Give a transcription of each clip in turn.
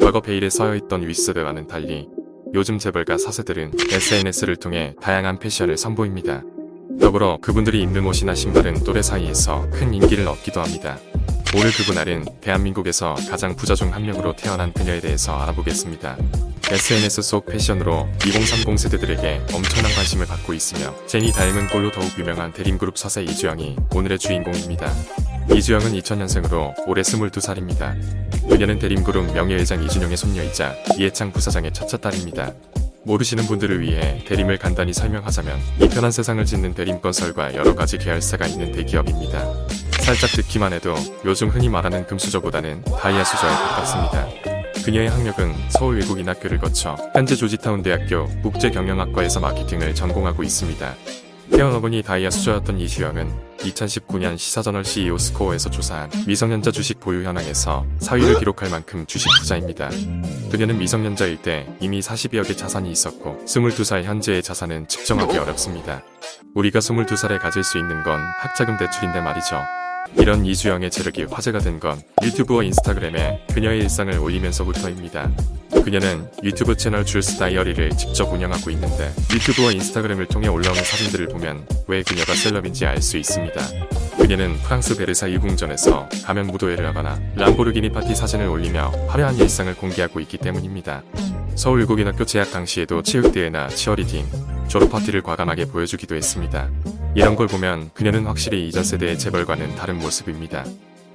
과거 베일에 서여있던 윗세대와는 달리 요즘 재벌가 4세들은 SNS를 통해 다양한 패션을 선보입니다. 더불어 그분들이 입는 옷이나 신발은 또래 사이에서 큰 인기를 얻기도 합니다. 오늘 그분알은 대한민국에서 가장 부자 중 한 명으로 태어난 그녀에 대해서 알아보겠습니다. SNS 속 패션으로 2030 세대들에게 엄청난 관심을 받고 있으며 제니 다임은 꼴로 더욱 유명한 대림그룹 서세 이주영이 오늘의 주인공입니다. 이주영은 2000년생으로 올해 22살입니다. 그녀는 대림그룹 명예회장 이준용의 손녀이자 이해창 부사장의 첫째 딸입니다. 모르시는 분들을 위해 대림을 간단히 설명하자면 이 편한 세상을 짓는 대림건설과 여러 가지 계열사가 있는 대기업입니다. 살짝 듣기만 해도 요즘 흔히 말하는 금수저보다는 다이아 수저에 가깝습니다. 그녀의 학력은 서울 외국인학교를 거쳐 현재 조지타운 대학교 국제경영학과에서 마케팅을 전공하고 있습니다. 태어나보니 다이아 수저였던 이시영은 2019년 시사저널 CEO 스코어에서 조사한 미성년자 주식 보유 현황에서 4위를 기록할 만큼 주식 부자입니다. 그녀는 미성년자일 때 이미 42억의 자산이 있었고 22살 현재의 자산은 측정하기 어렵습니다. 우리가 22살에 가질 수 있는 건 학자금 대출인데 말이죠. 이런 이주영의 재력이 화제가 된 건 유튜브와 인스타그램에 그녀의 일상을 올리면서부터입니다. 그녀는 유튜브 채널 줄스 다이어리를 직접 운영하고 있는데 유튜브와 인스타그램을 통해 올라오는 사진들을 보면 왜 그녀가 셀럽인지 알 수 있습니다. 그녀는 프랑스 베르사유 궁전에서 가면 무도회를 하거나 람보르기니 파티 사진을 올리며 화려한 일상을 공개하고 있기 때문입니다. 서울 외국인학교 재학 당시에도 체육대회나 치어리딩, 졸업 파티를 과감하게 보여주기도 했습니다. 이런 걸 보면 그녀는 확실히 이전 세대의 재벌과는 다른 모습입니다.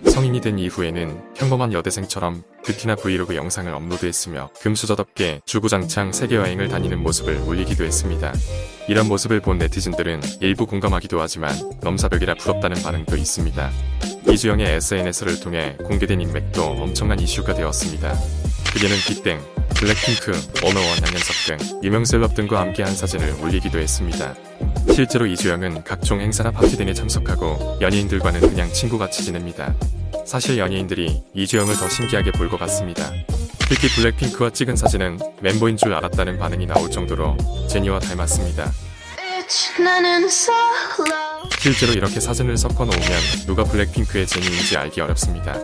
성인이 된 이후에는 평범한 여대생처럼 뷰티나 브이로그 영상을 업로드했으며 금수저답게 주구장창 세계 여행을 다니는 모습을 올리기도 했습니다. 이런 모습을 본 네티즌들은 일부 공감하기도 하지만 넘사벽이라 부럽다는 반응도 있습니다. 이주영의 SNS를 통해 공개된 인맥도 엄청난 이슈가 되었습니다. 그녀는 빅뱅, 블랙핑크, 워너원 양현석 등 유명 셀럽 등과 함께 한 사진을 올리기도 했습니다. 실제로 이주영은 각종 행사나 파티 등에 참석하고 연예인들과는 그냥 친구같이 지냅니다. 사실 연예인들이 이주영을 더 신기하게 볼 것 같습니다. 특히 블랙핑크와 찍은 사진은 멤버인 줄 알았다는 반응이 나올 정도로 제니와 닮았습니다. 실제로 이렇게 사진을 섞어 놓으면 누가 블랙핑크의 제니인지 알기 어렵습니다.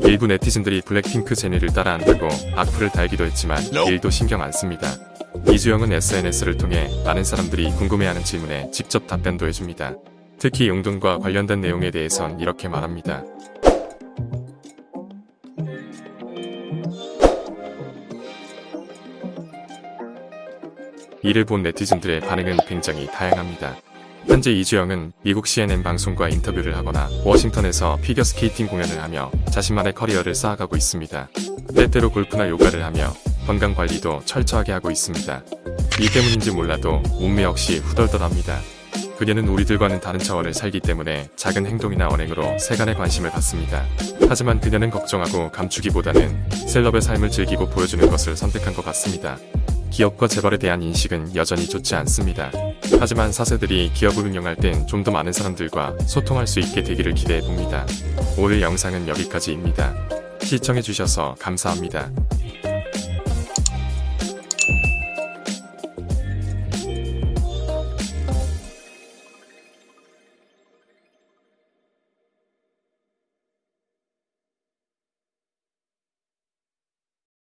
일부 네티즌들이 블랙핑크 제니를 따라한다고 악플을 달기도 했지만 일도 신경 안 씁니다. 이주영은 SNS를 통해 많은 사람들이 궁금해하는 질문에 직접 답변도 해줍니다. 특히 용돈과 관련된 내용에 대해선 이렇게 말합니다. 이를 본 네티즌들의 반응은 굉장히 다양합니다. 현재 이주영은 미국 CNN 방송과 인터뷰를 하거나 워싱턴에서 피겨스케이팅 공연을 하며 자신만의 커리어를 쌓아가고 있습니다. 때때로 골프나 요가를 하며 건강 관리도 철저하게 하고 있습니다. 이 때문인지 몰라도 몸매 역시 후덜덜합니다. 그녀는 우리들과는 다른 차원을 살기 때문에 작은 행동이나 언행으로 세간의 관심을 받습니다. 하지만 그녀는 걱정하고 감추기보다는 셀럽의 삶을 즐기고 보여주는 것을 선택한 것 같습니다. 기업과 재벌에 대한 인식은 여전히 좋지 않습니다. 하지만 사세들이 기업을 운영할 땐 좀 더 많은 사람들과 소통할 수 있게 되기를 기대해 봅니다. 오늘 영상은 여기까지입니다. 시청해주셔서 감사합니다.